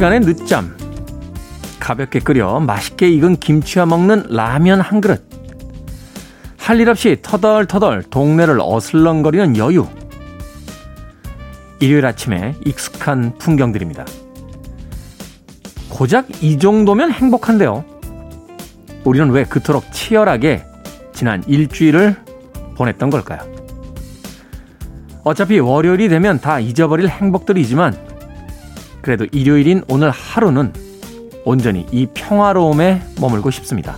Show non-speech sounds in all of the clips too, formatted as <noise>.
시간의 늦잠. 가볍게 끓여 맛있게 익은 김치와 먹는 라면 한 그릇. 할 일 없이 터덜터덜 동네를 어슬렁거리는 여유. 일요일 아침에 익숙한 풍경들입니다. 고작 이 정도면 행복한데요. 우리는 왜 그토록 치열하게 지난 일주일을 보냈던 걸까요? 어차피 월요일이 되면 다 잊어버릴 행복들이지만 그래도 일요일인 오늘 하루는 온전히 이 평화로움에 머물고 싶습니다.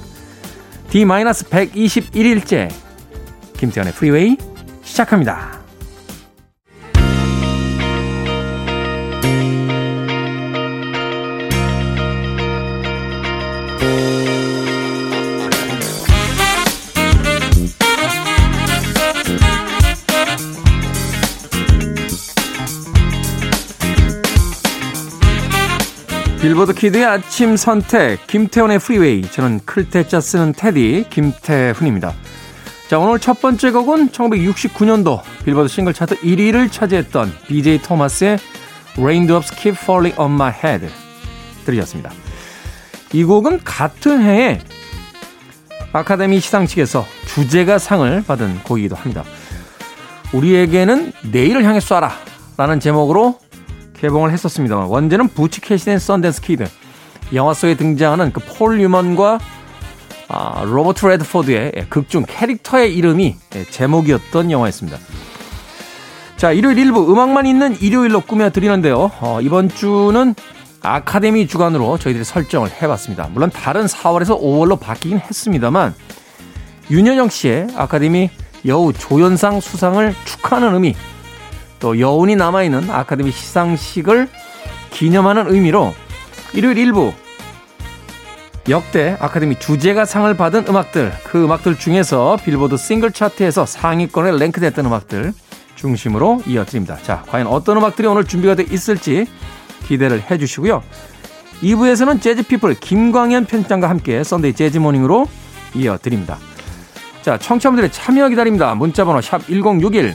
D-121일째 김태현의 프리웨이 시작합니다. 빌보드 키드의 아침 선택 김태훈의 프리웨이 저는 클 태 자 쓰는 태디 김태훈입니다. 자 오늘 첫 번째 곡은 1969년도 빌보드 싱글 차트 1위를 차지했던 BJ 토마스의 Raindrops Keep Falling on My Head 들으셨습니다. 이 곡은 같은 해에 아카데미 시상식에서 주제가 상을 받은 곡이기도 합니다. 우리에게는 내일을 향해 쏴라 라는 제목으로 개봉을 했었습니다만 원제는 Butch Cassidy and the Sundance Kid 영화 속에 등장하는 그 폴 뉴먼과 아, 로버트 레드포드의 극중 캐릭터의 이름이 예, 제목이었던 영화였습니다. 자, 일요일 일부 음악만 있는 일요일로 꾸며드리는데요. 어, 이번 주는 아카데미 주간으로 저희들이 설정을 해봤습니다. 물론 다른 4월에서 5월로 바뀌긴 했습니다만 윤여정 씨의 아카데미 여우 조연상 수상을 축하하는 의미 또 여운이 남아있는 아카데미 시상식을 기념하는 의미로 일요일 일부 역대 아카데미 주제가 상을 받은 음악들 그 음악들 중에서 빌보드 싱글 차트에서 상위권에 랭크됐던 음악들 중심으로 이어드립니다. 자, 과연 어떤 음악들이 오늘 준비가 돼 있을지 기대를 해 주시고요. 2부에서는 재즈피플 김광현 편집장과 함께 Sunday Jazz Morning으로 이어드립니다. 자, 청취자분들의 참여 기다립니다. 문자번호 샵 1061,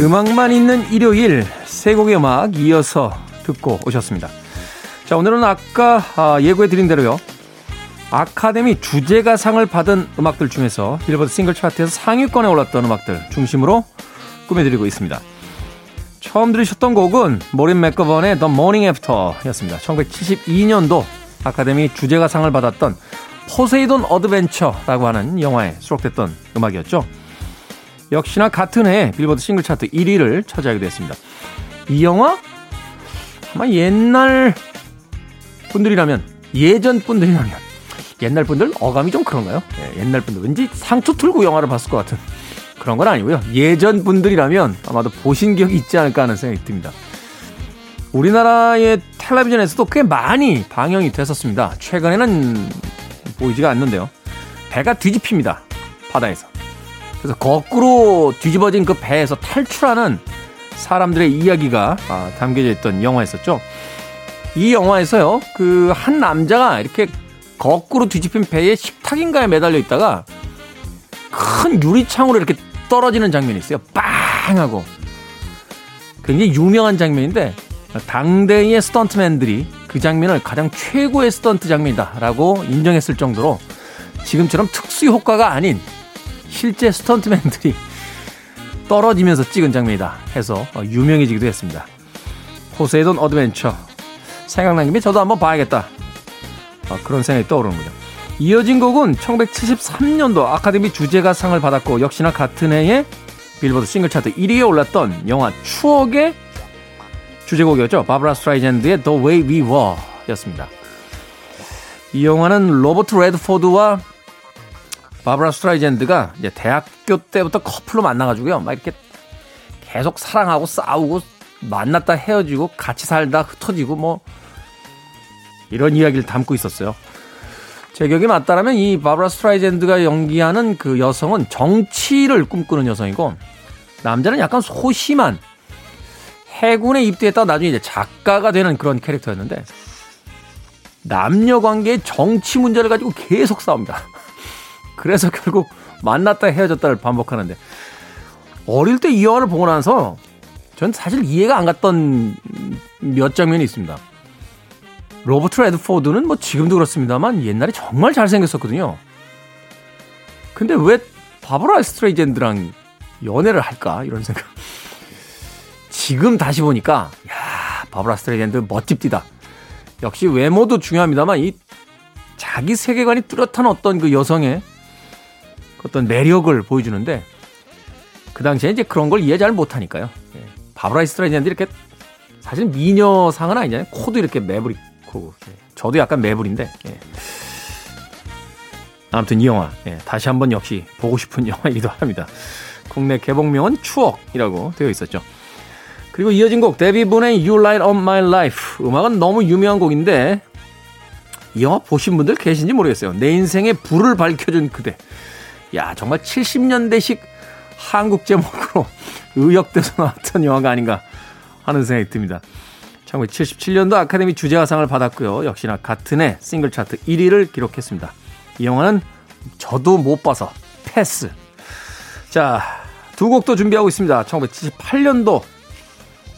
음악만 있는 일요일 세 곡의 음악 이어서 듣고 오셨습니다. 자 오늘은 아까 아, 예고해 드린 대로요. 아카데미 주제가상을 받은 음악들 중에서 빌보드 싱글 차트에서 상위권에 올랐던 음악들 중심으로 꾸며드리고 있습니다. 처음 들으셨던 곡은 모린 맥거번의 The Morning After 였습니다. 1972년도 아카데미 주제가상을 받았던 Poseidon Adventure라고 하는 영화에 수록됐던 음악이었죠. 역시나 같은 해 빌보드 싱글 차트 1위를 차지하게 됐습니다. 이 영화 아마 옛날 분들이라면 예전 분들이라면 옛날 분들 어감이 좀 그런가요? 네, 옛날 분들 왠지 상투 틀고 영화를 봤을 것 같은 그런 건 아니고요. 예전 분들이라면 아마도 보신 기억이 있지 않을까 하는 생각이 듭니다. 우리나라의 텔레비전에서도 꽤 많이 방영이 됐었습니다. 최근에는 보이지가 않는데요. 배가 뒤집힙니다. 바다에서. 그래서 거꾸로 뒤집어진 그 배에서 탈출하는 사람들의 이야기가 아, 담겨져 있던 영화였었죠. 이 영화에서요, 그 한 남자가 이렇게 거꾸로 뒤집힌 배에 식탁인가에 매달려 있다가 큰 유리창으로 이렇게 떨어지는 장면이 있어요. 빵! 하고. 굉장히 유명한 장면인데, 당대의 스턴트맨들이 그 장면을 가장 최고의 스턴트 장면이다라고 인정했을 정도로 지금처럼 특수 효과가 아닌 실제 스턴트맨들이 떨어지면서 찍은 장면이다 해서 유명해지기도 했습니다. Poseidon Adventure 생각난 김에 저도 한번 봐야겠다. 아, 그런 생각이 떠오르는 거죠. 이어진 곡은 1973년도 아카데미 주제가상을 받았고 역시나 같은 해에 빌보드 싱글 차트 1위에 올랐던 영화 추억의 주제곡이었죠. 바브라 스트라이젠드의 The Way We Were 였습니다. 이 영화는 로버트 레드포드와 바브라 스트라이젠드가 이제 대학교 때부터 커플로 만나가지고요. 막 이렇게 계속 사랑하고 싸우고 만났다 헤어지고 같이 살다 흩어지고 뭐 이런 이야기를 담고 있었어요. 제 기억이 맞다라면 이 바브라 스트라이젠드가 연기하는 그 여성은 정치를 꿈꾸는 여성이고 남자는 약간 소심한 해군에 입대했다가 나중에 이제 작가가 되는 그런 캐릭터였는데 남녀 관계의 정치 문제를 가지고 계속 싸웁니다. 그래서 <laughs> 결국 만났다 헤어졌다를 반복하는데 어릴 때 이 영화를 보고 나서 전 사실 이해가 안 갔던 몇 장면이 있습니다. 로버트 레드포드는 뭐 지금도 그렇습니다만 옛날에 정말 잘생겼었거든요. 근데 왜 바브라 스트레이젠드랑 연애를 할까 이런 생각. 지금 다시 보니까 야 바브라 스트레이젠드 멋집디다. 역시 외모도 중요합니다만 이 자기 세계관이 뚜렷한 어떤 그 여성의 어떤 매력을 보여주는데 그 당시에 이제 그런 걸 이해 잘 못하니까요. 예. 바브라 스트레이젠드 이렇게 사실 미녀상은 아니잖아요. 코도 이렇게 매부리코 예. 저도 약간 매부린데 예. 아무튼 이 영화 예. 다시 한번 역시 보고 싶은 <laughs> 영화이기도 합니다. 국내 개봉명은 추억이라고 되어 있었죠. 그리고 이어진 곡 데뷔분의 You Light Up My Life 음악은 너무 유명한 곡인데 이 영화 보신 분들 계신지 모르겠어요. 내 인생에 불을 밝혀준 그대. 야 정말 70년대식 한국 제목으로 <laughs> 의역돼서 나왔던 영화가 아닌가 하는 생각이 듭니다. 1977년도 아카데미 주제가상을 받았고요. 역시나 같은 해 싱글 차트 1위를 기록했습니다. 이 영화는 저도 못 봐서 패스. 자, 두 곡도 준비하고 있습니다. 1978년도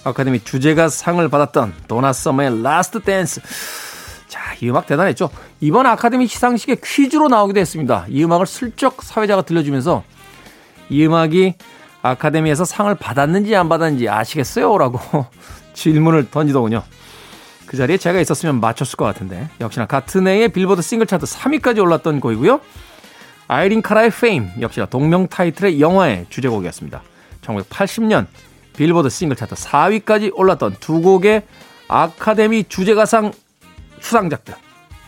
아카데미 주제가상을 받았던 도나 서머의 Last Dance. 자, 이 음악 대단했죠. 이번 아카데미 시상식에 퀴즈로 나오기도 했습니다. 이 음악을 슬쩍 사회자가 들려주면서 이 음악이 아카데미에서 상을 받았는지 안 받았는지 아시겠어요? 라고 <laughs> 질문을 던지더군요. 그 자리에 제가 있었으면 맞췄을 것 같은데 역시나 같은 해에 빌보드 싱글 차트 3위까지 올랐던 곡이고요. 아이린 카라의 Fame 역시나 동명 타이틀의 영화의 주제곡이었습니다. 1980년 빌보드 싱글 차트 4위까지 올랐던 두 곡의 아카데미 주제가상 수상작들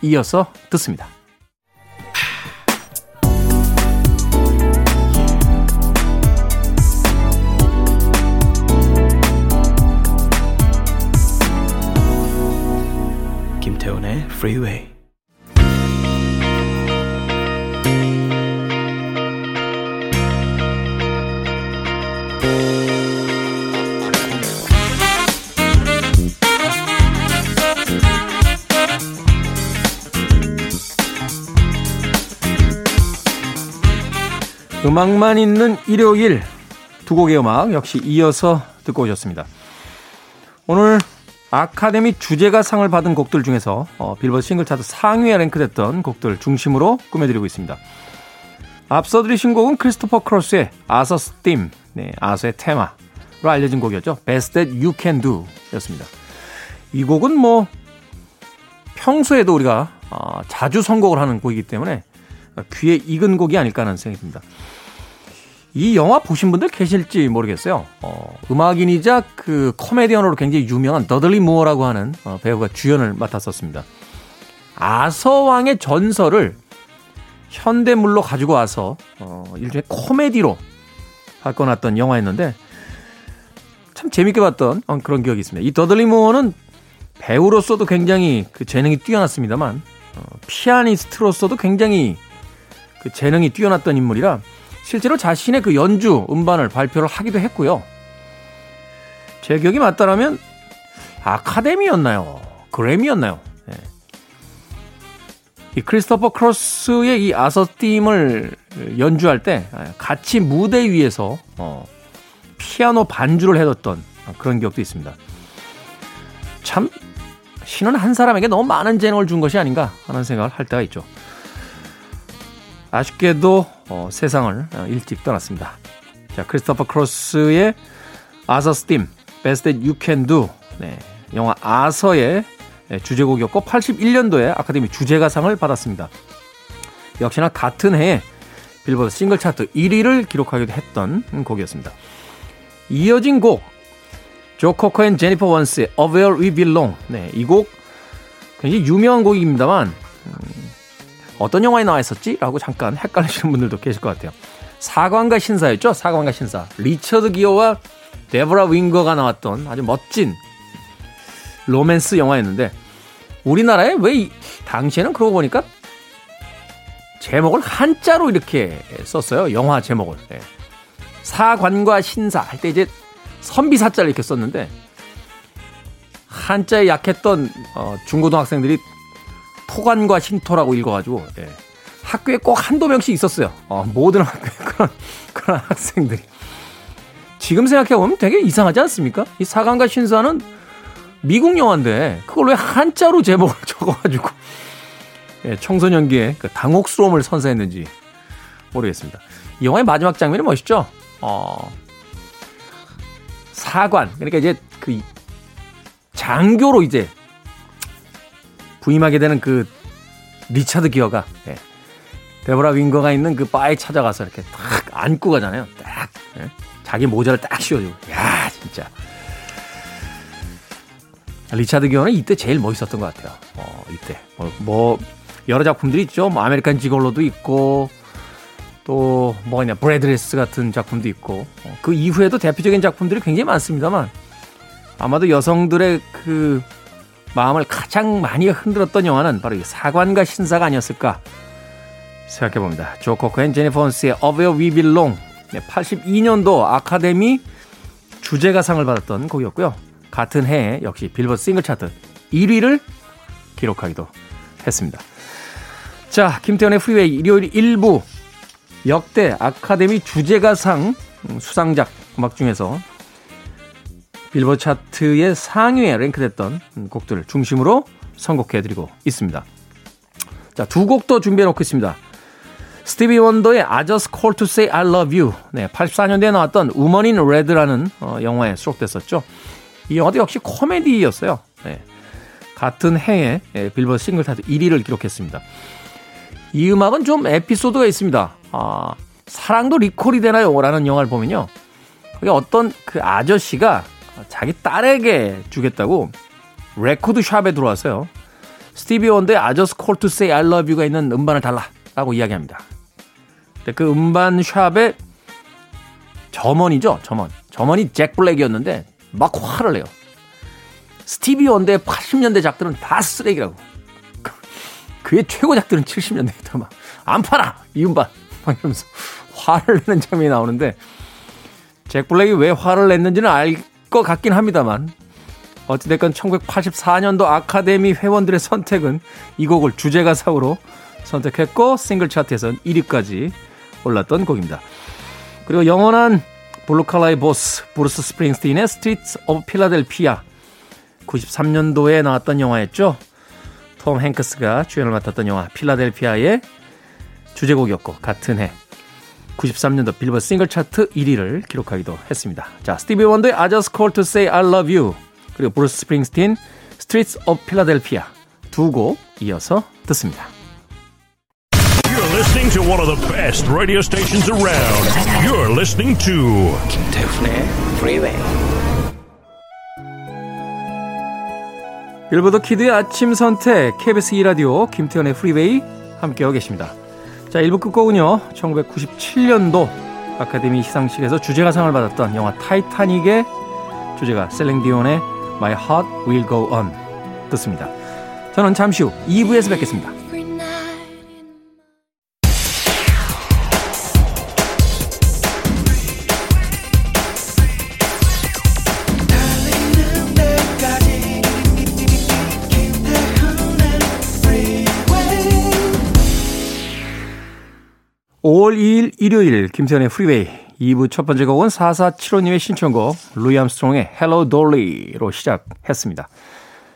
이어서 듣습니다. 김태훈의 Freeway. 음악만 있는 일요일 두 곡의 음악 역시 이어서 듣고 오셨습니다. 오늘 아카데미 주제가 상을 받은 곡들 중에서 어, 빌보드 싱글 차트 상위에 랭크됐던 곡들 중심으로 꾸며드리고 있습니다. 앞서 들으신 곡은 크리스토퍼 크로스의 Arthur's Theme, 네, 아서의 테마로 알려진 곡이었죠. Best That You Can Do 였습니다. 이 곡은 뭐 평소에도 우리가 어, 자주 선곡을 하는 곡이기 때문에 귀에 익은 곡이 아닐까 하는 생각이 듭니다. 이 영화 보신 분들 계실지 모르겠어요. 어, 음악인이자 그 코미디언으로 굉장히 유명한 더들리 무어라고 하는 어, 배우가 주연을 맡았었습니다. 아서왕의 전설을 현대물로 가지고 와서 어, 일종의 코미디로 바꿔놨던 영화였는데 참 재밌게 봤던 어, 그런 기억이 있습니다. 이 더들리 무어는 배우로서도 굉장히 그 재능이 뛰어났습니다만 어, 피아니스트로서도 굉장히 그 재능이 뛰어났던 인물이라 실제로 자신의 그 연주 음반을 발표를 하기도 했고요. 제 기억이 맞다라면 아카데미였나요? 그래미였나요? 네. 이 크리스토퍼 크로스의 이 아서팀을 연주할 때 같이 무대 위에서 어, 피아노 반주를 해뒀던 그런 기억도 있습니다. 참 신은 한 사람에게 너무 많은 재능을 준 것이 아닌가 하는 생각을 할 때가 있죠. 아쉽게도 어, 세상을 어, 일찍 떠났습니다. 자, 크리스토퍼 크로스의 Arthur's Theme, Best That You Can Do. 네, 영화 아서의 네, 주제곡이었고 81년도에 아카데미 주제가상을 받았습니다. 역시나 같은 해에 빌보드 싱글 차트 1위를 기록하기도 했던 곡이었습니다. 이어진 곡, 조 코커 and 제니퍼 원스의 Up Where We Belong. 네, 이 곡 굉장히 유명한 곡입니다만 음, 어떤 영화에 나와 있었지? 라고 잠깐 헷갈리시는 분들도 계실 것 같아요. 사관과 신사였죠? 사관과 신사. 리처드 기어와 데브라 윙거가 나왔던 아주 멋진 로맨스 영화였는데 우리나라에 왜 이, 당시에는 그러고 보니까 제목을 한자로 이렇게 썼어요. 영화 제목을. 네. 사관과 신사 할 때 이제 선비사자를 이렇게 썼는데 한자에 약했던 어, 중고등학생들이 토관과 신토라고 읽어가지고 예. 학교에 꼭 한두 명씩 있었어요. 어, 모든 학교에 <laughs> 그런 그런 학생들이. 지금 생각해보면 되게 이상하지 않습니까? 이 사관과 신사는 미국 영화인데 그걸 왜 한자로 제목을 <laughs> 적어가지고 예, 청소년기에 그 당혹스러움을 선사했는지 모르겠습니다. 이 영화의 마지막 장면이 멋있죠? 어, 사관 그러니까 이제 그 장교로 이제 부임하게 되는 그 리차드 기어가 예, 데보라 윙거가 있는 그 바에 찾아가서 이렇게 딱 안고 가잖아요. 딱 예, 자기 모자를 딱 씌워주고. 야 진짜. 리차드 기어는 이때 제일 멋있었던 것 같아요. 어, 이때. 뭐, 뭐 여러 작품들이 있죠. 뭐 American Gigolo도 있고 또 뭐가 있냐. Breathless 같은 작품도 있고. 어, 그 이후에도 대표적인 작품들이 굉장히 많습니다만 아마도 여성들의 그 마음을 가장 많이 흔들었던 영화는 바로 이 사관과 신사가 아니었을까 생각해 봅니다. 조 카커 and 제니퍼 원스의 Up Where We Belong 82년도 아카데미 주제가상을 받았던 곡이었고요. 같은 해에 역시 빌보드 싱글 차트 1위를 기록하기도 했습니다. 자, 김태훈의 Freeway 일요일 1부 역대 아카데미 주제가상 수상작 음악 중에서 빌보드 차트의 상위에 랭크됐던 곡들을 중심으로 선곡해드리고 있습니다. 자, 두 곡 더 준비해 놓고 있습니다. 스티비 원더의 I Just Called to Say I Love You. 네, 84년대에 나왔던 Woman in Red라는 어, 영화에 수록됐었죠. 이 영화도 역시 코미디였어요. 네. 같은 해에 예, 빌보드 싱글 차트 1위를 기록했습니다. 이 음악은 좀 에피소드가 있습니다. 아, 사랑도 리콜이 되나요? 라는 영화를 보면요. 그게 어떤 그 아저씨가 자기 딸에게 주겠다고 레코드 샵에 들어왔어요. 스티비 원더의 I just called to say I love you가 있는 음반을 달라라고 이야기합니다. 근데 그 음반 샵에 점원이죠, 점원. 점원이 잭 블랙이었는데 막 화를 내요. 스티비 원더의 80년대 작들은 다 쓰레기라고. 그의 최고작들은 70년대부터 막, 안 팔아! 이 음반! 막 이러면서 화를 내는 장면이 나오는데, 잭 블랙이 왜 화를 냈는지는 알 것 같긴 합니다만, 어찌됐건 1984년도 아카데미 회원들의 선택은 이 곡을 주제가상으로 선택했고, 싱글 차트에선 1위까지 올랐던 곡입니다. 그리고 영원한 블루칼라의 보스, 브루스 스프링스틴의 Streets of Philadelphia. 93년도에 나왔던 영화였죠. 톰 행크스가 주연을 맡았던 영화 필라델피아의 주제곡이었고 같은 해 93년도 빌보드 싱글 차트 1위를 기록하기도 했습니다. 자, 스티비 원더의 I Just Called to Say I Love You 그리고 브루스 스프링스틴 Streets of Philadelphia 두 곡 이어서 듣습니다. You're listening to one of the best radio stations around. You're listening to 김태훈의 Freeway. 빌보드 kid의 아침 선택 KBS 2라디오 김태훈의 Freeway 함께하고 계십니다. 자 1부 끝곡은요 1997년도 아카데미 시상식에서 주제가상을 받았던 영화 타이타닉의 주제가 셀린 디온의 My Heart Will Go On 듣습니다. 저는 잠시 후 2부에서 뵙겠습니다. (5월 2일) 일요일 김태훈의 Freeway 2부 첫 번째 곡은 4475님의 신청곡 루이 암스트롱의 Hello Dolly로 시작했습니다.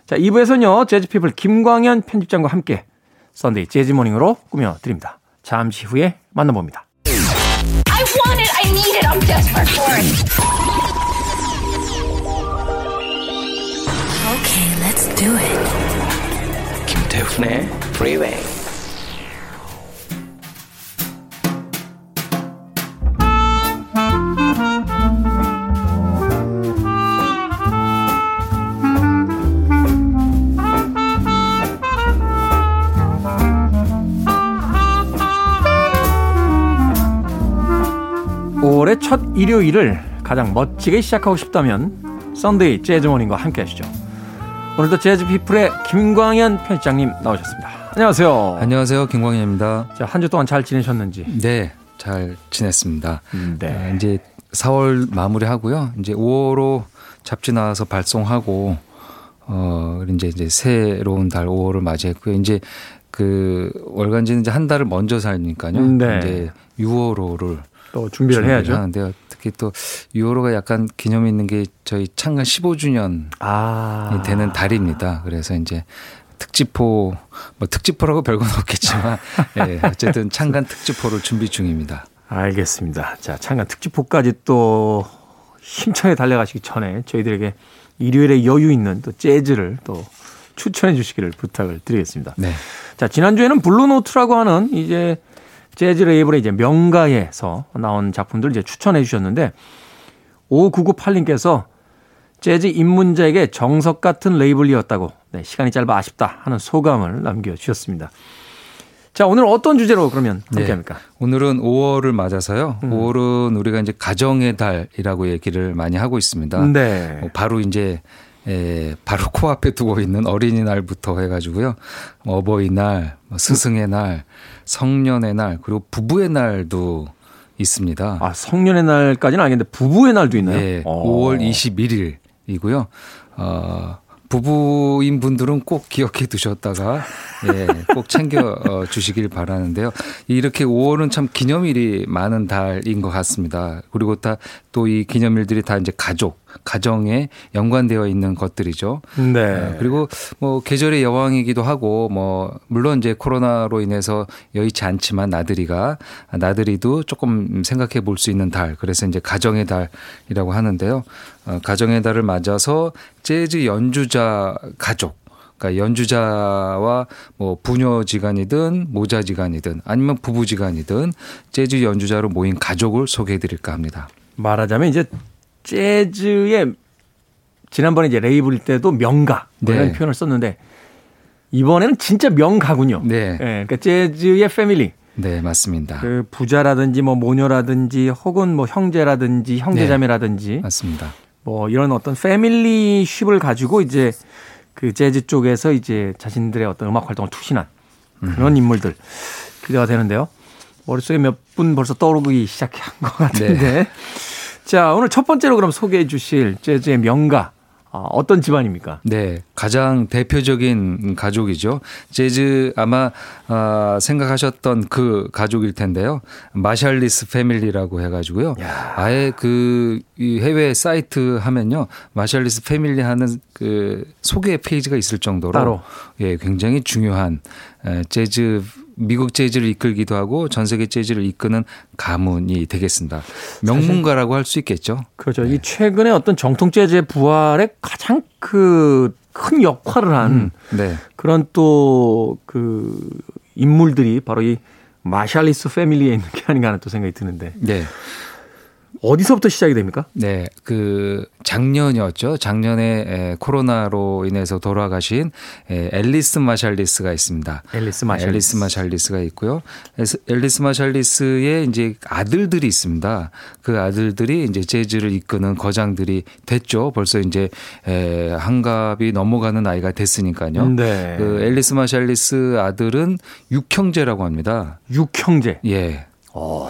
자 2부에서는요 재즈피플 김광현 편집장과 함께 썬데이 재즈모닝으로 꾸며드립니다. 잠시 후에 만나봅니다. I want it. I need it. I'm desperate for it. Okay, let's do it. 김태훈의 Freeway. 올해 첫 일요일을 가장 멋지게 시작하고 싶다면 Sunday Jazz Morning과 함께 하시죠. 오늘도 재즈 피플의 김광현 편집장님 나오셨습니다. 안녕하세요. 안녕하세요. 김광현입니다. 자, 한주 동안 잘 지내셨는지. 네, 잘 지냈습니다. 네. 어, 이제 4월 마무리하고요. 이제 5월로 잡지 나와서 발송하고 어 이제 이제 새로운 달 5월을 맞이했고요. 이제 그 월간지는 이제 한 달을 먼저 살니까요. 네. 이제 6월호를 또 준비를 해야죠. 하는데요. 특히 또 6월호가 약간 기념이 있는 게 저희 창간 15주년 아. 되는 달입니다. 그래서 이제 특집호 뭐 특집호라고 별건 없겠지만 <laughs> 예, 어쨌든 창간 특집호를 준비 중입니다. 알겠습니다. 자, 창간 특집호까지 또 힘차게 달려가시기 전에 저희들에게 일요일에 여유 있는 또 재즈를 또 추천해 주시기를 부탁을 드리겠습니다. 네. 자, 지난주에는 블루노트라고 하는 이제 재즈 레이블의 이제 명가에서 나온 작품들 이제 추천해 주셨는데 5998님께서 재즈 입문자에게 정석 같은 레이블이었다고 네, 시간이 짧아 아쉽다 하는 소감을 남겨주셨습니다. 자, 오늘 어떤 주제로 그러면 함께 네. 합니까? 오늘은 5월을 맞아서요. 음. 5월은 우리가 이제 가정의 달이라고 얘기를 많이 하고 있습니다. 네. 어, 바로 이제 에, 바로 코앞에 두고 있는 어린이날부터 해가지고요. 뭐 어버이날, 뭐 스승의 날, 성년의 날, 그리고 부부의 날도 있습니다. 아, 성년의 날까지는 알겠는데 부부의 날도 있나요? 네, 어. 5월 21일이고요. 어, 부부인 분들은 꼭 기억해 두셨다가 예, 꼭 챙겨 어, 주시길 바라는데요. 이렇게 5월은 참 기념일이 많은 달인 것 같습니다. 그리고 다 또 이 기념일들이 다 이제 가족, 가정에 연관되어 있는 것들이죠. 네. 어, 그리고 뭐 계절의 여왕이기도 하고 뭐 물론 이제 코로나로 인해서 여의치 않지만 나들이가 나들이도 조금 생각해 볼 수 있는 달 그래서 이제 가정의 달이라고 하는데요. 어, 가정의 달을 맞아서 재즈 연주자 가족 그러니까 연주자와 뭐 부녀 지간이든 모자 지간이든 아니면 부부 지간이든 재즈 연주자로 모인 가족을 소개해 드릴까 합니다. 말하자면 이제 재즈의 지난번에 이제 레이블 때도 명가 뭐 이런 네. 표현을 썼는데 이번에는 진짜 명가군요. 네. 그러니까 재즈의 패밀리. 네, 맞습니다. 그 부자라든지 뭐 모녀라든지 혹은 뭐 형제라든지 네. 형제자매라든지 맞습니다. 뭐 이런 어떤 패밀리쉽을 가지고 이제 그 재즈 쪽에서 이제 자신들의 어떤 음악 활동을 투신한 그런 인물들 기대가 되는데요. 머릿속에 몇 분 벌써 떠오르기 시작한 것 같은데. 자, 오늘 첫 번째로 그럼 소개해 주실 재즈의 명가. 아, 어떤 집안입니까? 네, 가장 대표적인 가족이죠. 재즈 아마 아, 생각하셨던 그 가족일 텐데요. 마샬리스 패밀리라고 해가지고요. 아예 그 이 해외 사이트 하면요, 마샬리스 패밀리 하는 그 소개 페이지가 있을 정도로 따로. 예, 굉장히 중요한 에, 재즈 미국 재즈를 이끌기도 하고 전 세계 재즈를 이끄는 가문이 되겠습니다. 명문가라고 할 수 있겠죠. 그렇죠. 이 최근에 어떤 정통 재즈의 부활에 가장 그 큰 역할을 한 네. 그런 또 그 인물들이 바로 이 마샬리스 패밀리에 있는 게 아닌가 하는 또 생각이 드는데 네. 어디서부터 시작이 됩니까? 네, 그 작년이었죠. 작년에 에, 코로나로 인해서 돌아가신 에, 엘리스 마샬리스가 있습니다. 엘리스 마샬리스. 엘리스 마샬리스가 있고요. 엘리스 마샬리스의 이제 아들들이 있습니다. 그 아들들이 이제 재즈를 이끄는 거장들이 됐죠. 벌써 이제 에, 환갑이 넘어가는 나이가 됐으니까요. 네. 그 엘리스 마샬리스 아들은 육형제라고 합니다. 육형제. 예.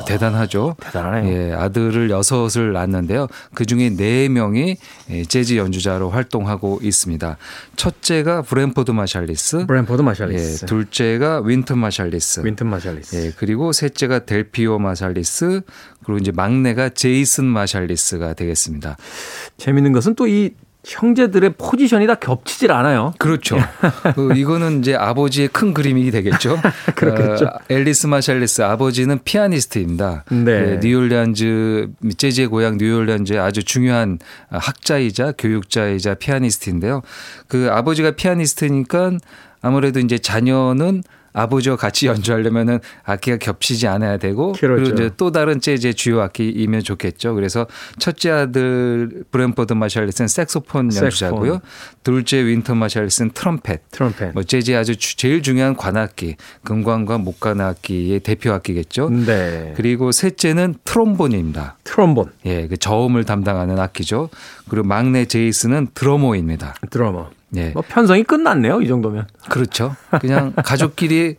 대단하죠. 대단하네요. 예, 아들을 여섯을 낳았는데요. 그 중에 네 명이 예, 재즈 연주자로 활동하고 있습니다. 첫째가 브랜포드 마샬리스, 브랜포드 예, 마샬리스. 둘째가 윈튼 마샬리스, 윈튼 마샬리스. 예, 그리고 셋째가 델피오 마샬리스, 그리고 이제 막내가 제이슨 마샬리스가 되겠습니다. 재밌는 것은 또 이 형제들의 포지션이 다 겹치질 않아요. 그렇죠. 그 이거는 이제 아버지의 큰 그림이 되겠죠. <laughs> 그렇겠죠. 어, 엘리스 마샬리스 아버지는 피아니스트입니다. 네. 예, 뉴올리안즈 재즈의 고향 뉴올리안즈의 아주 중요한 학자이자 교육자이자 피아니스트인데요. 그 아버지가 피아니스트니까 아무래도 이제 자녀는 아버지와 같이 연주하려면은 악기가 겹치지 않아야 되고 그렇죠. 리고 이제 또 다른 재즈의 주요 악기이면 좋겠죠. 그래서 첫째 아들 브랜퍼드 마샬리스는 색소폰 연주자고요. 둘째 윈튼 마샬리스는 트럼펫. 트럼펫. 뭐 재즈의 아주 주- 제일 중요한 관악기, 금관과 목관 악기의 대표 악기겠죠. 네. 그리고 셋째는 트롬본입니다. 트롬본 예, 그 저음을 담당하는 악기죠. 그리고 막내 제이스는 드러머입니다. 드러머. 예. 뭐 편성이 끝났네요. 이 정도면. 그렇죠. 그냥 가족끼리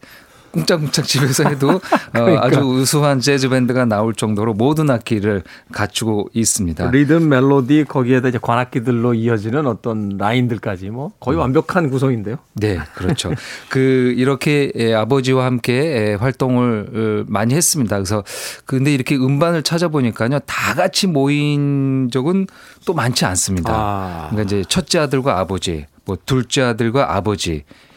꿍짝꿍짝 집에서 해도 <laughs> 어, 그러니까. 아주 우수한 재즈 밴드가 나올 정도로 모든 악기를 갖추고 있습니다. 리듬, 멜로디 거기에다 이제 관악기들로 이어지는 어떤 라인들까지 뭐 거의 음. 완벽한 구성인데요. 네, 그렇죠. 그 이렇게 예, 아버지와 함께 예, 활동을 어, 많이 했습니다. 그래서 근데 이렇게 음반을 찾아보니까요, 다 같이 모인 적은 또 많지 않습니다. 아. 그러니까 이제 첫째 아들과 아버지, 뭐 둘째 아들과 아버지, 예,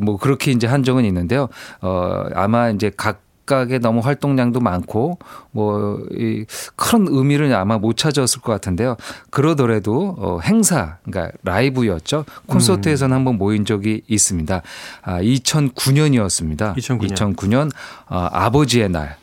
뭐 그렇게 이제 한정은 있는데요. 어 아마 이제 각 각각의 너무 활동량도 많고 뭐이큰 의미를 아마 못 찾았을 것 같은데요. 그러더라도 어 행사 그러니까 라이브였죠. 콘서트에서는 한번 모인 적이 있습니다. 아 2009년이었습니다. 2009년. 2009년 어, 아버지의 날.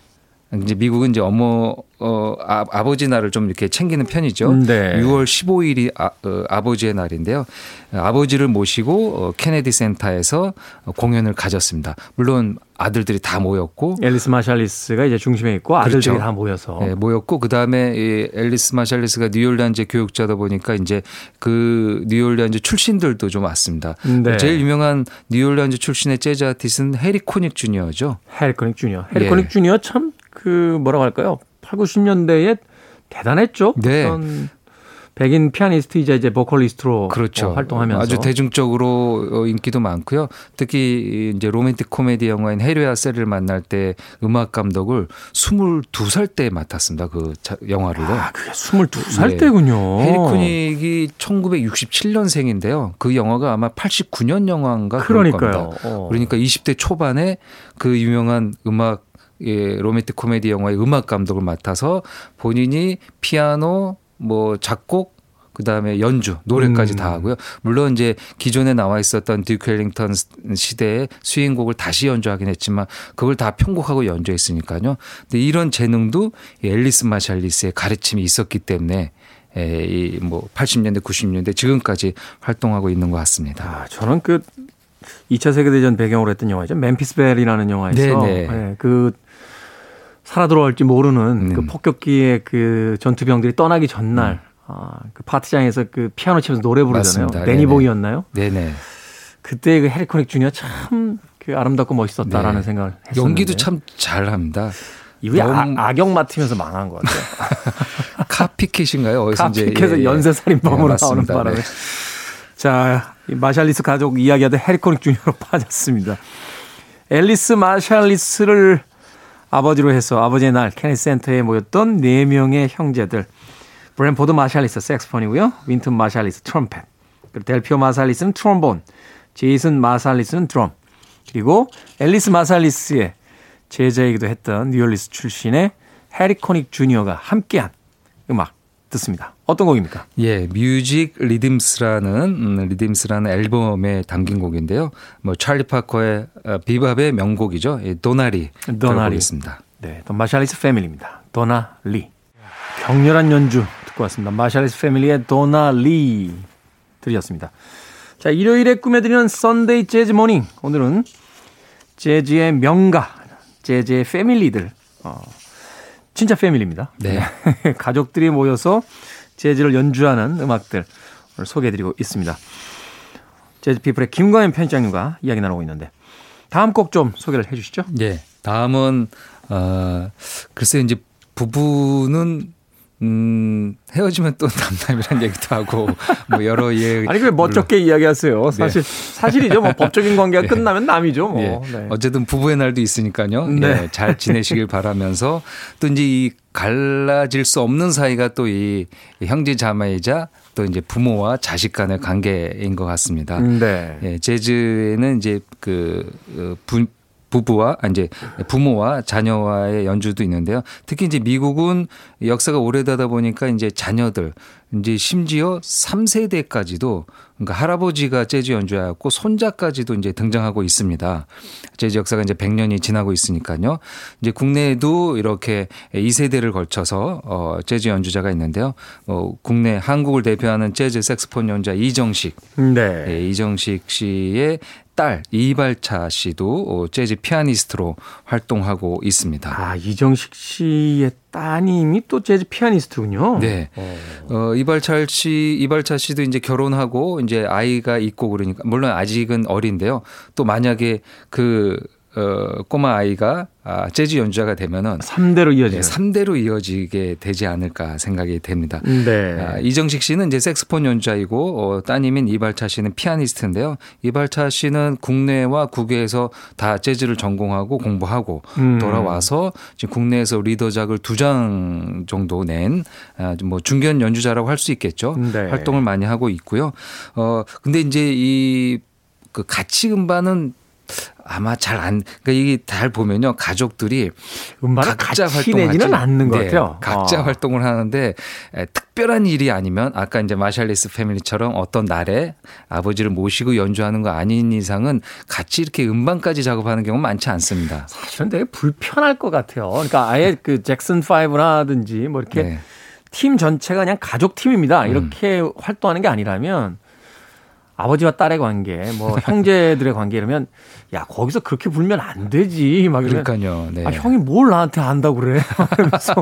이제 미국은 이제 어머 어 아, 아버지 날을 좀 이렇게 챙기는 편이죠. 네. 6월 15일이 아, 어, 아버지의 날인데요. 아버지를 모시고 어, 케네디 센터에서 공연을 가졌습니다. 물론 아들들이 다 모였고 엘리스 마샬리스가 이제 중심에 있고 아들들이 그렇죠. 다 모여서 예, 모였고 그다음에 이 엘리스 마샬리스가 뉴올리언즈 교육자다 보니까 이제 그 뉴올리언즈 출신들도 좀 왔습니다. 네. 제일 유명한 뉴올리언즈 출신의 재즈 아티스트는 해리 코닉 주니어죠. 해리 코닉 주니어. 해리코닉 예. 주니어 참 그 뭐라고 할까요? 8, 90년대에 대단했죠. 네. 백인 피아니스트이자 이제 보컬리스트로 그렇죠. 어, 활동하면서 아주 대중적으로 어, 인기도 많고요. 특히 이제 로맨틱 코미디 영화인 해리와 샐리를 만날 때 음악 감독을 22살 때 맡았습니다. 그 자- 영화를요. 아, 그게 22살 네. 때군요. 해리 코닉이 1967년생인데요. 그 영화가 아마 89년 영화인가 그럴 그러니까요. 겁니다. 어. 그러니까 20대 초반에 그 유명한 음악 예, 로맨틱 코미디 영화의 음악 감독을 맡아서 본인이 피아노 뭐 작곡 그다음에 연주, 노래까지 음. 다 하고요. 물론 이제 기존에 나와 있었던 듀크 엘링턴 시대의 스윙곡을 다시 연주하긴 했지만 그걸 다 편곡하고 연주했으니까요. 근데 이런 재능도 이 엘리스 마샬리스의 가르침이 있었기 때문에 에, 이 뭐 80년대, 90년대 지금까지 활동하고 있는 것 같습니다. 아, 저는 그 2차 세계대전 배경으로 했던 영화죠. 멤피스 벨이라는 영화에서. 예, 그 살아 들어올지 모르는 음. 그 폭격기의 그 전투병들이 떠나기 전날 아, 그 파티장에서 그 피아노 치면서 노래 부르잖아요. 맞습니다. 데니 네네. 보이였나요? 네네. 그때 그 해리 코닉 주니어 참 그 아름답고 멋있었다라는 네. 생각을 했었는데 연기도 참 잘합니다. 아, 너무- 악역 맡으면서 망한 것 같아요. <laughs> 카피캣인가요? 어디서 카피해서 예, 예. 연쇄살인범으로 네, 나오는 맞습니다. 바람에 네. 자, 이 마샬리스 가족 이야기하던 해리 코닉 주니어로 <laughs> 빠졌습니다. 엘리스 마샬리스를 아버지로 해서 아버지의 날 케네디 센터에 모였던 네 명의 형제들. 브랜포드 마샬리스 색스폰이고요. 윈튼 마샬리스 트럼펫. 그리고 델피오 마샬리스는 트롬본. 제이슨 마샬리스는 드럼. 그리고 엘리스 마샬리스의 제자이기도 했던 뉴올리언스 출신의 해리 코닉 주니어가 함께한 음악 듣습니다. 어떤 곡입니까? 예, Music Redeems라는 음, Redeems라는 앨범에 담긴 곡인데요. 뭐 찰리 파커의 어, 비밥의 명곡이죠. 예, Donna Lee Donna Lee. 들어보겠습니다. 네, 더 마샬리스 패밀리입니다. Donna Lee. 격렬한 연주 듣고 왔습니다. 마샬리스 패밀리의 Donna Lee 들으셨습니다. 자, 일요일에 꾸며드리는 Sunday Jazz Morning. 오늘은 재즈의 명가, 재즈의 패밀리들. 어, 진짜 패밀리입니다. 네. <laughs> 가족들이 모여서 재즈를 연주하는 음악들 오늘 소개해드리고 있습니다. 재즈 피플의 김광현 편집장님과 이야기 나누고 있는데 다음 곡 좀 소개를 해주시죠. 예. 다음은 어 글쎄 이제 부부는 음 헤어지면 또 남남이란 얘기도 하고 뭐 여러 <laughs> 예 아니 왜 멋쩍게 이야기하세요? 사실 사실이죠. 뭐 법적인 관계가 <laughs> 끝나면 남이죠. 뭐. 예. 네. 어쨌든 부부의 날도 있으니까요. 네. 예, 잘 지내시길 바라면서 또 이제 이 갈라질 수 없는 사이가 또 이 형제 자매이자 또 이제 부모와 자식 간의 관계인 것 같습니다. 네. 예, 재즈에는 이제 그 어, 부, 부부와 아, 이제 부모와 자녀와의 연주도 있는데요. 특히 이제 미국은 역사가 오래되다 보니까 이제 자녀들 이제 심지어 3세대까지도 그러니까 할아버지가 재즈 연주하였고 손자까지도 이제 등장하고 있습니다. 재즈 역사가 이제 100년이 지나고 있으니까요. 이제 국내에도 이렇게 2세대를 걸쳐서 어 재즈 연주자가 있는데요. 어 국내 한국을 대표하는 재즈 색스폰 연주자 이정식 네. 예, 이정식 씨의 딸 이발차 씨도 어, 재즈 피아니스트로 활동하고 있습니다. 아, 이정식 씨의 따님이 또 재즈 피아니스트군요. 네. 어, 이발차 씨, 이발차 씨도 이제 결혼하고 이제 아이가 있고 그러니까 물론 아직은 어린데요. 또 만약에 그 어, 꼬마 아이가 아, 재즈 연주자가 되면은 3대로 이어지는. 네, 3대로 이어지게 되지 않을까 생각이 됩니다. 네. 아, 이정식 씨는 이제 색스폰 연주자이고 어, 따님인 이발차 씨는 피아니스트인데요. 이발차 씨는 국내와 국외에서 다 재즈를 전공하고 공부하고 음. 돌아와서 지금 국내에서 리더작을 두 장 정도 낸 아, 뭐 중견 연주자라고 할 수 있겠죠. 네. 활동을 많이 하고 있고요. 어 근데 이제 이 그 가치 음반은 아마 잘 안, 그러니까 이게 잘 보면요. 가족들이 음반을 각자 같이 활동하지. 내지는 않는 것 네, 같아요. 각자 어. 활동을 하는데 에, 특별한 일이 아니면 아까 이제 마샬리스 패밀리처럼 어떤 날에 아버지를 모시고 연주하는 거 아닌 이상은 같이 이렇게 음반까지 작업하는 경우는 많지 않습니다. 사실은 되게 불편할 것 같아요. 그러니까 아예 그 잭슨 5라든지 뭐 이렇게 네. 음. 팀 전체가 그냥 가족 팀입니다. 이렇게 활동하는 게 아니라면 아버지와 딸의 관계, 뭐 <laughs> 형제들의 관계 이러면 야 거기서 그렇게 불면 안 되지. 막 이러면 그러니까요. 네. 아 형이 뭘 나한테 안다고 그래. <laughs> 그래서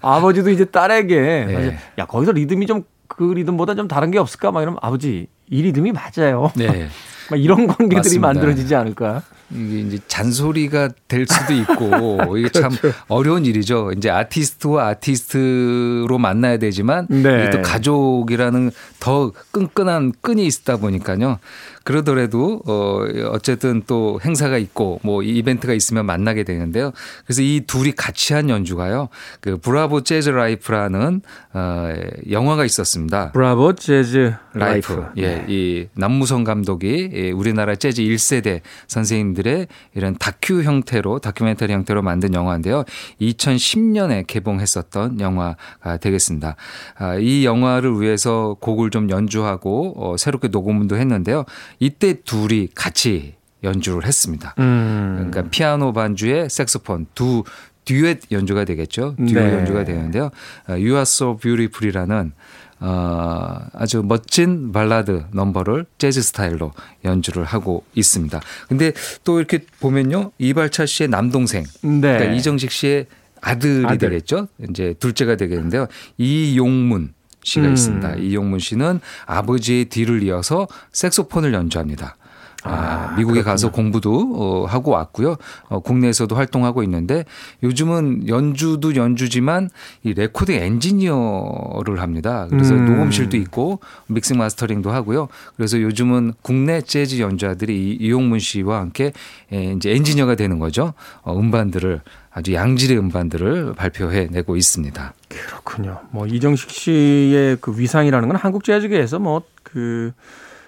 아버지도 이제 딸에게 네. 야 거기서 리듬이 좀 그 리듬보다 좀 다른 게 없을까? 막 이러면 아버지 이 리듬이 맞아요. 네. <laughs> 막 이런 <laughs> 관계들이 맞습니다. 만들어지지 않을까? 이게 이제 잔소리가 될 수도 있고 <laughs> 이게 참 어려운 일이죠. 이제 아티스트와 아티스트로 만나야 되지만 네. 또 가족이라는 더 끈끈한 끈이 있다 보니까요. 그러더라도 어 어쨌든 또 행사가 있고 뭐 이벤트가 있으면 만나게 되는데요. 그래서 이 둘이 같이 한 연주가요. 그 Bravo Jazz Life라는 어 영화가 있었습니다. Bravo Jazz Life. Life. 예, 이 남무성 감독이 예, 우리나라 재즈 1세대 선생님들의 이런 다큐 형태로 다큐멘터리 형태로 만든 영화인데요. 2010년에 개봉했었던 영화가 되겠습니다. 아, 이 영화를 위해서 곡을 좀 연주하고 어, 새롭게 녹음도 했는데요. 이때 둘이 같이 연주를 했습니다. 음. 그러니까 피아노 반주에 색소폰 두 듀엣 연주가 되겠죠. 듀엣 네. 연주가 되는데요. 어, You Are So Beautiful이라는 어, 아주 멋진 발라드 넘버를 재즈 스타일로 연주를 하고 있습니다. 근데 또 이렇게 보면요. 이발차 씨의 남동생, 네. 그러니까 이정식 씨의 아들이 아들. 되겠죠. 이제 둘째가 되겠는데요. 이용문 씨가 음. 있습니다. 이용문 씨는 아버지의 뒤를 이어서 색소폰을 연주합니다. 아, 아, 미국에 그렇군요. 가서 공부도 어, 하고 왔고요. 어, 국내에서도 활동하고 있는데 요즘은 연주도 연주지만 이 레코딩 엔지니어를 합니다. 그래서 음. 녹음실도 있고 믹싱 마스터링도 하고요. 그래서 요즘은 국내 재즈 연주자들이 이- 이용문 씨와 함께 에, 이제 엔지니어가 되는 거죠. 어, 음반들을 아주 양질의 음반들을 발표해 내고 있습니다. 그렇군요. 뭐 이정식 씨의 그 위상이라는 건 한국 재즈계에서 뭐그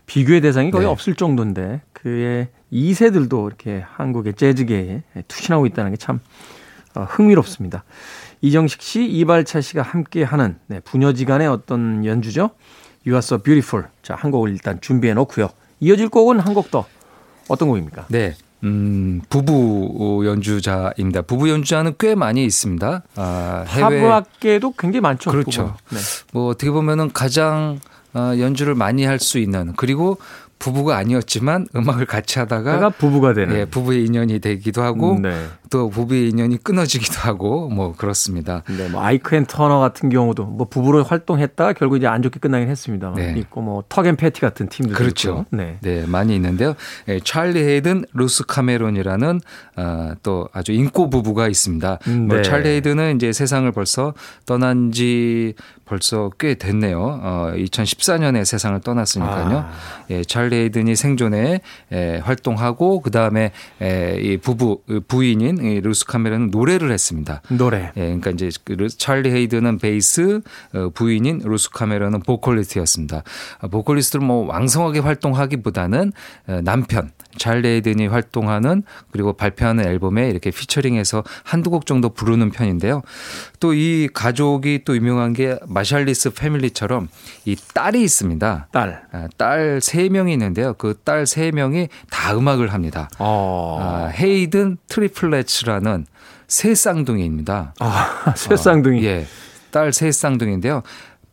비교의 대상이 거의 네. 없을 정도인데 그의 2세들도 이렇게 한국의 재즈계에 투신하고 있다는 게참 어, 흥미롭습니다. 이정식 씨, 이발차 씨가 함께 하는 네, 부녀지간의 어떤 연주죠. You are so beautiful. 자, 한 곡을 일단 준비해 놓고요. 이어질 곡은 한 곡 더. 어떤 곡입니까? 네. 음, 부부 연주자입니다. 부부 연주자는 꽤 많이 있습니다. 아, 해외 팝악계도 굉장히 많죠. 그렇죠. 네. 뭐 어떻게 보면은 가장 어, 연주를 많이 할 수 있는 그리고 부부가 아니었지만 음악을 같이 하다가 부부가 되는. 예, 부부의 인연이 되기도 하고 음, 네. 또 부부의 인연이 끊어지기도 하고 뭐 그렇습니다. 네, 뭐 아이크 앤 터너 같은 경우도 뭐 부부로 활동했다가 결국 이제 안 좋게 끝나긴 했습니다. 네. 있고 뭐 턱 앤 패티 같은 팀도 그렇죠. 있고. 네. 네, 많이 있는데요. 예, 찰리 헤이든, 루스 카메론이라는 어, 또 아주 잉꼬부부가 있습니다. 음, 뭐 네. 찰리 헤이든은 이제 세상을 벌써 떠난 지 벌써 꽤 됐네요. 어, 2014년에 세상을 떠났으니까요. 아. 예, 찰리 헤이든이 생전에 예, 활동하고 그 다음에 예, 이 부부 부인인 부인인 이 루스 카메론은 노래를 했습니다. 노래. 예, 그러니까 이제 그 루- 찰리 헤이든은 베이스, 어, 부인인 루스 카메론은 보컬리스트였습니다. 아, 보컬리스트로 뭐 왕성하게 활동하기보다는 어, 남편 찰리 헤이든이 활동하는 그리고 발표하는 앨범에 이렇게 피처링해서 한두 곡 정도 부르는 편인데요. 또 이 가족이 또 유명한 게 마샬리스 패밀리처럼 이 딸이 있습니다. 딸. 아, 딸 세 명이 있는데요. 그 딸 세 명이 다 음악을 합니다. 어. 아, 헤이든 트리플렛츠라는 세쌍둥이입니다. 아, <laughs> 세쌍둥이. 예. 딸 세쌍둥이인데요.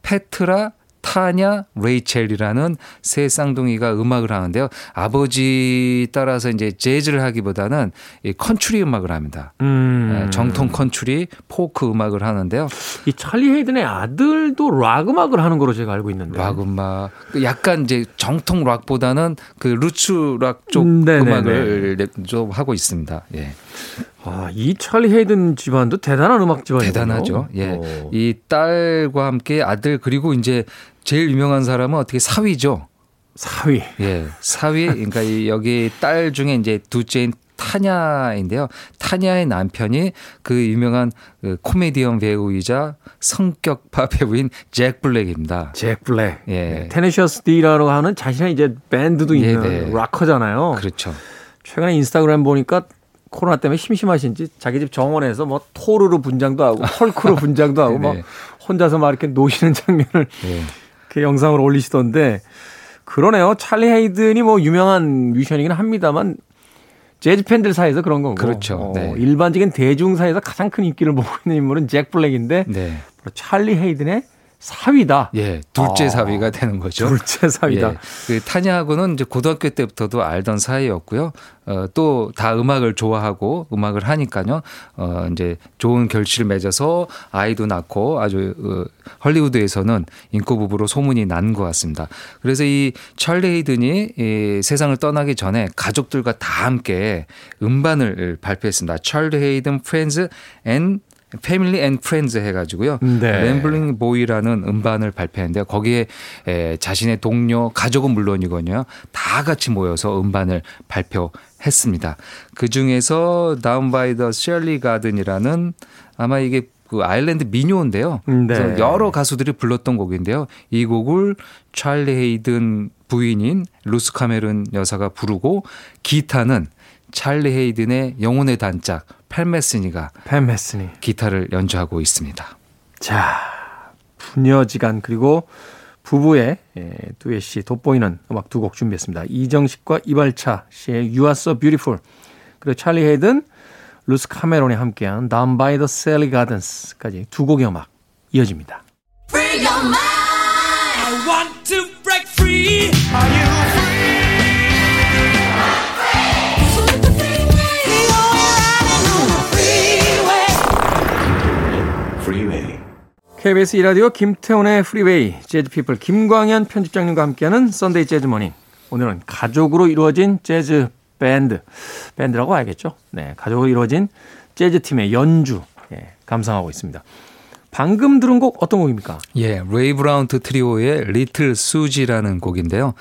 페트라, 타냐, 레이첼이라는 세쌍둥이가 음악을 하는데요. 아버지 따라서 이제 재즈를 하기보다는 이 컨츄리 음악을 합니다. 음. 예, 정통 컨츄리, 포크 음악을 하는데요. 이 찰리 헤이든의 아들도 락 음악을 하는 거로 제가 알고 있는데. 락 음악, 그 약간 이제 정통 락보다는 그 roots rock 쪽 음. 음악을 좀 하고 있습니다. 예. 아, 이 찰리 헤이든 집안도 대단한 음악 집안이에요. 대단하죠. 예. 어. 이 딸과 함께 아들 그리고 이제 제일 유명한 사람은 어떻게 사위죠. 사위. 예. 사위 그러니까 이 여기 딸 중에 이제 둘째인 타냐인데요. 타냐의 남편이 그 유명한 그 코미디언 배우이자 성격파 배우인 잭 블랙입니다. 잭 블랙. 예. 네, Tenacious D라고 하는 자신의 이제 밴드도 예, 있는 네. 락커잖아요. 그렇죠. 최근에 인스타그램 보니까 코로나 때문에 심심하신지 자기 집 정원에서 뭐 토르로 분장도 하고 <laughs> 헐크로 분장도 하고 막 네. 혼자서 막 이렇게 노시는 장면을 예. 그 영상을 올리시던데 그러네요. 찰리 헤이든이 뭐 유명한 뮤지션이긴 합니다만 재즈 팬들 사이에서 그런 거고. 그렇죠. 어, 네. 일반적인 대중 사이에서 가장 큰 인기를 모으고 있는 인물은 잭 블랙인데 네. 찰리 헤이든의 사위다. 예. 둘째 아. 사위가 되는 거죠. 둘째 사위다. 예. 그 타냐하고는 이제 고등학교 때부터도 알던 사이였고요. 어, 또 다 음악을 좋아하고 음악을 하니까요. 어, 이제 좋은 결실을 맺어서 아이도 낳고 아주 어, 헐리우드에서는 잉꼬부부로 소문이 난 것 같습니다. 그래서 이 찰리 헤이든이 이 세상을 떠나기 전에 가족들과 다 함께 음반을 발표했습니다. 찰리 헤이든 friends and family and friends 해가지고요. 네. Rambling Boy라는 음반을 발표했는데요. 거기에 에, 자신의 동료, 가족은 물론이거든요. 다 같이 모여서 음반을 발표했습니다. 그 중에서 Down by the Salley Garden이라는 아마 이게 그 아일랜드 민요인데요. 네. 그래서 여러 가수들이 불렀던 곡인데요. 이 곡을 찰리 헤이든 부인인 루스 카메론 여사가 부르고 기타는 찰리 헤이든의 영혼의 단짝 팻 메스니가 팻 메스니. 기타를 연주하고 있습니다. 자, 부녀지간 그리고 부부의 예, 듀엣이 돋보이는 음악 두 곡 준비했습니다. 이정식과 이발차 씨의 You Are So Beautiful 그리고 찰리 헤이든, 루스 카메론이 함께한 Down by the Sally Gardens까지 두 곡의 음악 이어집니다. Free your mind. I want to break free. Are you KBS 이라디오 김태훈의 Freeway 재즈 피플 김광현 편집장님과 함께하는 Sunday 재즈 morning. 오늘은 가족으로 이루어진 재즈 밴드 밴드라고 봐야겠죠. 네, 가족으로 이루어진 재즈 팀의 연주 예, 감상하고 있습니다. 방금 들은 곡 어떤 곡입니까? 예, 레이 브라이언트 트리오의 Little Susie라는 곡인데요.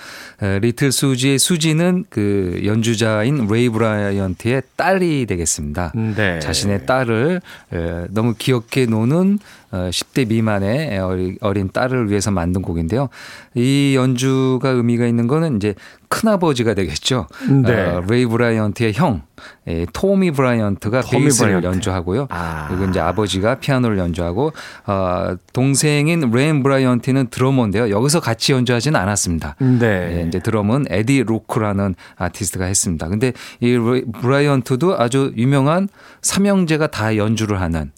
에, Little Susie의 수지는 그 연주자인 레이 브라이언트의 딸이 되겠습니다. 네. 자신의 딸을 에, 너무 귀엽게 노는 어, 10대 미만의 어리- 어린 딸을 위해서 만든 곡인데요. 이 연주가 의미가 있는 거는 이제 큰아버지가 되겠죠. 네. 어, 레이 브라이언트의 형, 에, 토미 브라이언트가 토미 베이스를 브라이언트. 연주하고요. 아. 그리고 이제 아버지가 피아노를 연주하고 어, 동생인 레인 브라이언트는 드러머인데요. 여기서 같이 연주하지는 않았습니다. 네. 예, 이제 드럼은 에디 로크라는 아티스트가 했습니다. 근데 이 레이 브라이언트도 아주 유명한 삼형제가 다 연주를 하는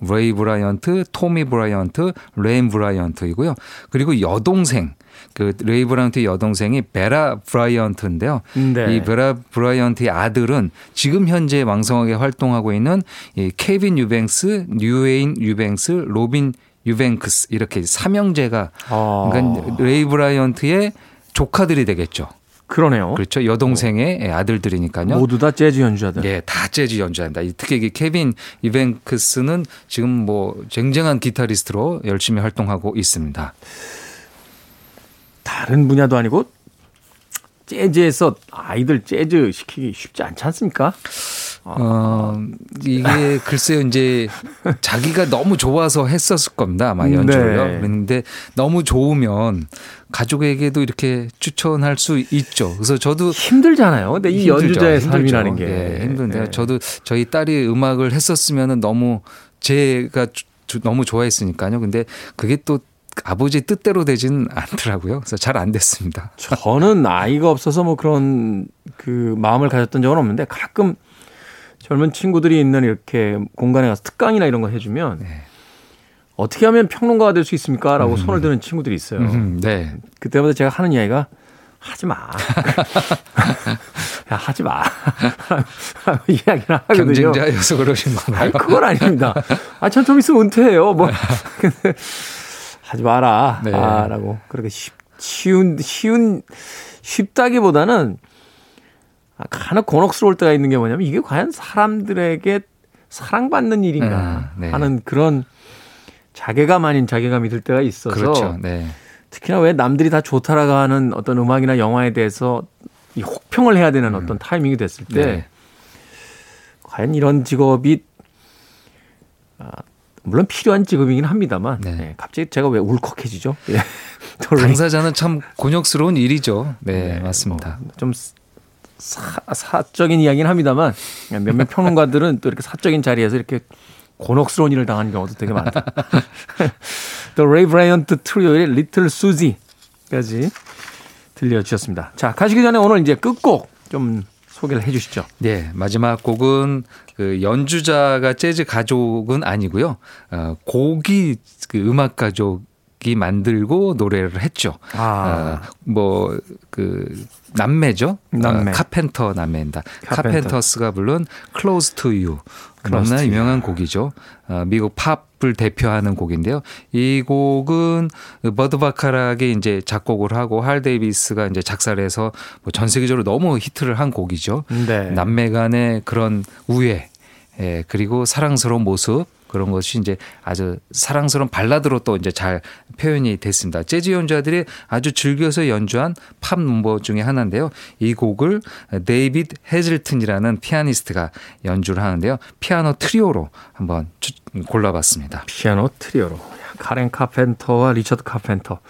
레이 브라이언트, 토미 브라이언트, 레인 브라이언트이고요. 그리고 여동생 그 레이 브라이언트의 여동생이 베라 브라이언트인데요. 네. 이 베라 브라이언트의 아들은 지금 현재 왕성하게 활동하고 있는 이 케빈 유뱅크스, 듀웨인 유뱅크스, 로빈 유뱅크스 이렇게 삼형제가 아. 그러니까 레이 브라이언트의 조카들이 되겠죠. 그러네요. 그렇죠. 여동생의 아들들이니까요. 모두 다 재즈 연주자들. 예, 다 재즈 연주한다. 이 특히 이 케빈 유뱅크스는 지금 뭐 쟁쟁한 기타리스트로 열심히 활동하고 있습니다. 다른 분야도 아니고 재즈에서 아이들 재즈 시키기 쉽지 않지 않습니까? 어, 이게 <laughs> 글쎄요, 이제 자기가 너무 좋아서 했었을 겁니다. 아마 연주를요. 네. 그런데 너무 좋으면 가족에게도 이렇게 추천할 수 있죠. 그래서 저도 힘들잖아요. 근데 이 힘들죠. 연주자의. 삶이라는 게 예, 힘든데요. 예. 저도 저희 딸이 음악을 했었으면은 너무 제가 너무 좋아했으니까요. 근데 그게 또 아버지 뜻대로 되지는 않더라고요. 그래서 잘 안 됐습니다. 저는 아이가 없어서 뭐 그런 그 마음을 가졌던 적은 없는데 가끔 젊은 친구들이 있는 이렇게 공간에 가서 특강이나 이런 거 해주면 네. 어떻게 하면 평론가가 될 수 있습니까? 라고 손을 드는 친구들이 있어요. 음, 네. 그때마다 제가 하는 이야기가 하지 마. <laughs> 야, 하지 마. 이야기를 하거든요. 경쟁자여서 그러신 건가요? 아니, 그건 아닙니다. 아, 전 좀 있으면 은퇴해요. 뭐. <laughs> 근데 하지 마라. 네. 아, 라고. 그렇게 쉽, 쉬운, 쉬운, 쉽다기보다는 아, 간혹 곤혹스러울 때가 있는 게 뭐냐면 이게 과연 사람들에게 사랑받는 일인가 아, 네. 하는 그런 자괴감 아닌 자괴감이 들 때가 있어서 그렇죠. 네. 특히나 왜 남들이 다 좋다라고 하는 어떤 음악이나 영화에 대해서 이 혹평을 해야 되는 어떤 타이밍이 됐을 때 음. 네. 과연 이런 직업이 아, 물론 필요한 직업이긴 합니다만 네. 네, 갑자기 제가 왜 울컥해지죠? 예. 또 <laughs> 당사자는 참 곤욕스러운 일이죠. 네, 맞습니다. 뭐 좀 사, 사적인 이야기는 합니다만 몇몇 평론가들은 또 이렇게 사적인 자리에서 이렇게 곤혹스러운 일을 당하는 경우도 되게 많다. <laughs> 또 레이 브라이언트 트리오의 Little Susie까지 들려주셨습니다. 자 가시기 전에 오늘 이제 끝곡 좀 소개를 해주시죠. 네, 마지막 곡은 그 연주자가 재즈 가족은 아니고요. 어, 곡이 그 음악 가족 이 만들고 노래를 했죠. 아. 뭐그 남매죠. 남매. 어, 카펜터 남매입니다. 카펜터. 카펜터스가 부른 Close to You. 너무나 유명한 곡이죠. 어, 미국 팝 을 대표하는 곡인데요. 이 곡은 버트 바카락이 이제 작곡을 하고 할 데이비드가 이제 작사를 해서 뭐 전 세계적으로 너무 히트를 한 곡이죠. 네. 남매 간의 그런 우애, 예, 그리고 사랑스러운 모습, 그런 것이 이제 아주 사랑스러운 발라드로 또 이제 잘 표현이 됐습니다. 재즈 연주자들이 아주 즐겨서 연주한 팝 넘버 중에 하나인데요. 이 곡을 데이비드 헤즐틴이라는 피아니스트가 연주를 하는데요. 피아노 트리오로 한번 추- 골라봤습니다. 피아노 트리오로 카렌 카펜터와 리처드 카펜터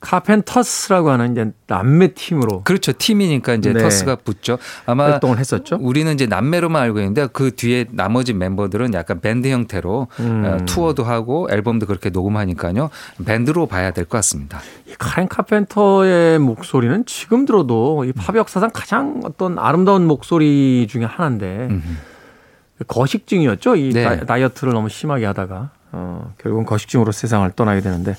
카펜터스라고 하는 이제 남매 팀으로 그렇죠. 팀이니까 이제 네. 터스가 붙죠. 아마 활동을 했었죠. 우리는 이제 남매로만 알고 있는데 그 뒤에 나머지 멤버들은 약간 밴드 형태로 음. 어, 투어도 하고 앨범도 그렇게 녹음하니까요. 밴드로 봐야 될 것 같습니다. 이 카렌 카펜터의 목소리는 지금 들어도 이 팝 역사상 가장 어떤 아름다운 목소리 중에 하나인데 거식증이었죠. 이 네. 다- 다이어트를 너무 심하게 하다가 어, 결국은 거식증으로 세상을 떠나게 되는데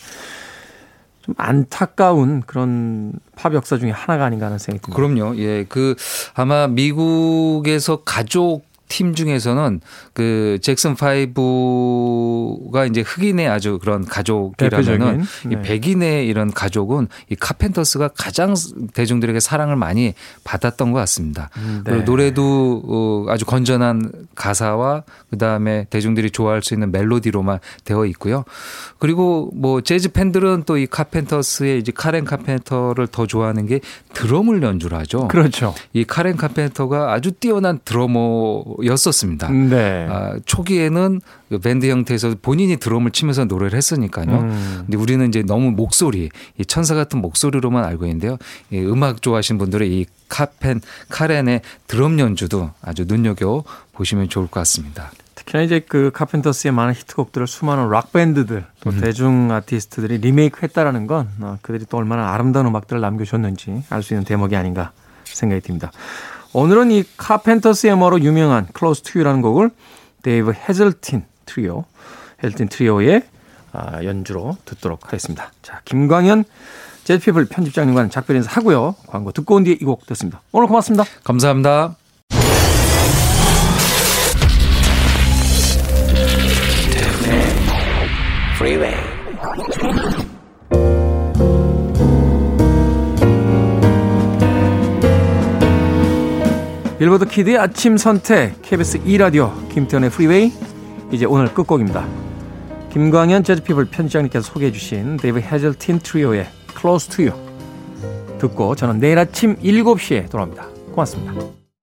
좀 안타까운 그런 팝 역사 중에 하나가 아닌가 하는 생각이 듭니다. 그럼요. 예. 그 아마 미국에서 가족 팀 중에서는 그 잭슨 파이브가 이제 흑인의 아주 그런 가족이라면은 대표적인, 이 네. 백인의 이런 가족은 이 카펜터스가 가장 대중들에게 사랑을 많이 받았던 것 같습니다. 네. 그리고 노래도 어, 아주 건전한 가사와 그 다음에 대중들이 좋아할 수 있는 멜로디로만 되어 있고요. 그리고 뭐 재즈 팬들은 또 이 카펜터스의 이제 카렌 카펜터를 더 좋아하는 게 드럼을 연주를 하죠. 그렇죠. 이 카렌 카펜터가 아주 뛰어난 드러머였었습니다. 네. 아, 초기에는 그 밴드 형태에서 본인이 드럼을 치면서 노래를 했으니까요. 음. 근데 우리는 이제 너무 목소리, 이 천사 같은 목소리로만 알고 있는데요. 이 음악 좋아하시는 분들은 이 카펜, 카렌의 드럼 연주도 아주 눈여겨 보시면 좋을 것 같습니다. 특히나 이제 그 카펜터스의 많은 히트곡들을 수많은 락 밴드들 또 음. 대중 아티스트들이 리메이크했다라는 건 어, 그들이 또 얼마나 아름다운 음악들을 남겨줬는지 알 수 있는 대목이 아닌가 생각이 듭니다. 오늘은 이 카펜터스의 음악으로 유명한 Close to You라는 곡을 데이브 헤즐틴 트리오, 헤즐틴 트리오의 아, 연주로 듣도록 하겠습니다. 자, 김광현 재즈피플 편집장님과는 작별 인사 하고요. 광고 듣고 온 뒤에 이 곡 듣습니다. 오늘 고맙습니다. 감사합니다. Freeway. 빌보드 키드의 아침 선택 KBS 2라디오 김태훈의 Freeway 이제 오늘 끝곡입니다. 김광현 재즈피플 편집장님께서 소개해 주신 데이브 헤즐틴 트리오의 Close to You 듣고 저는 내일 아침 7시에 돌아옵니다. 고맙습니다.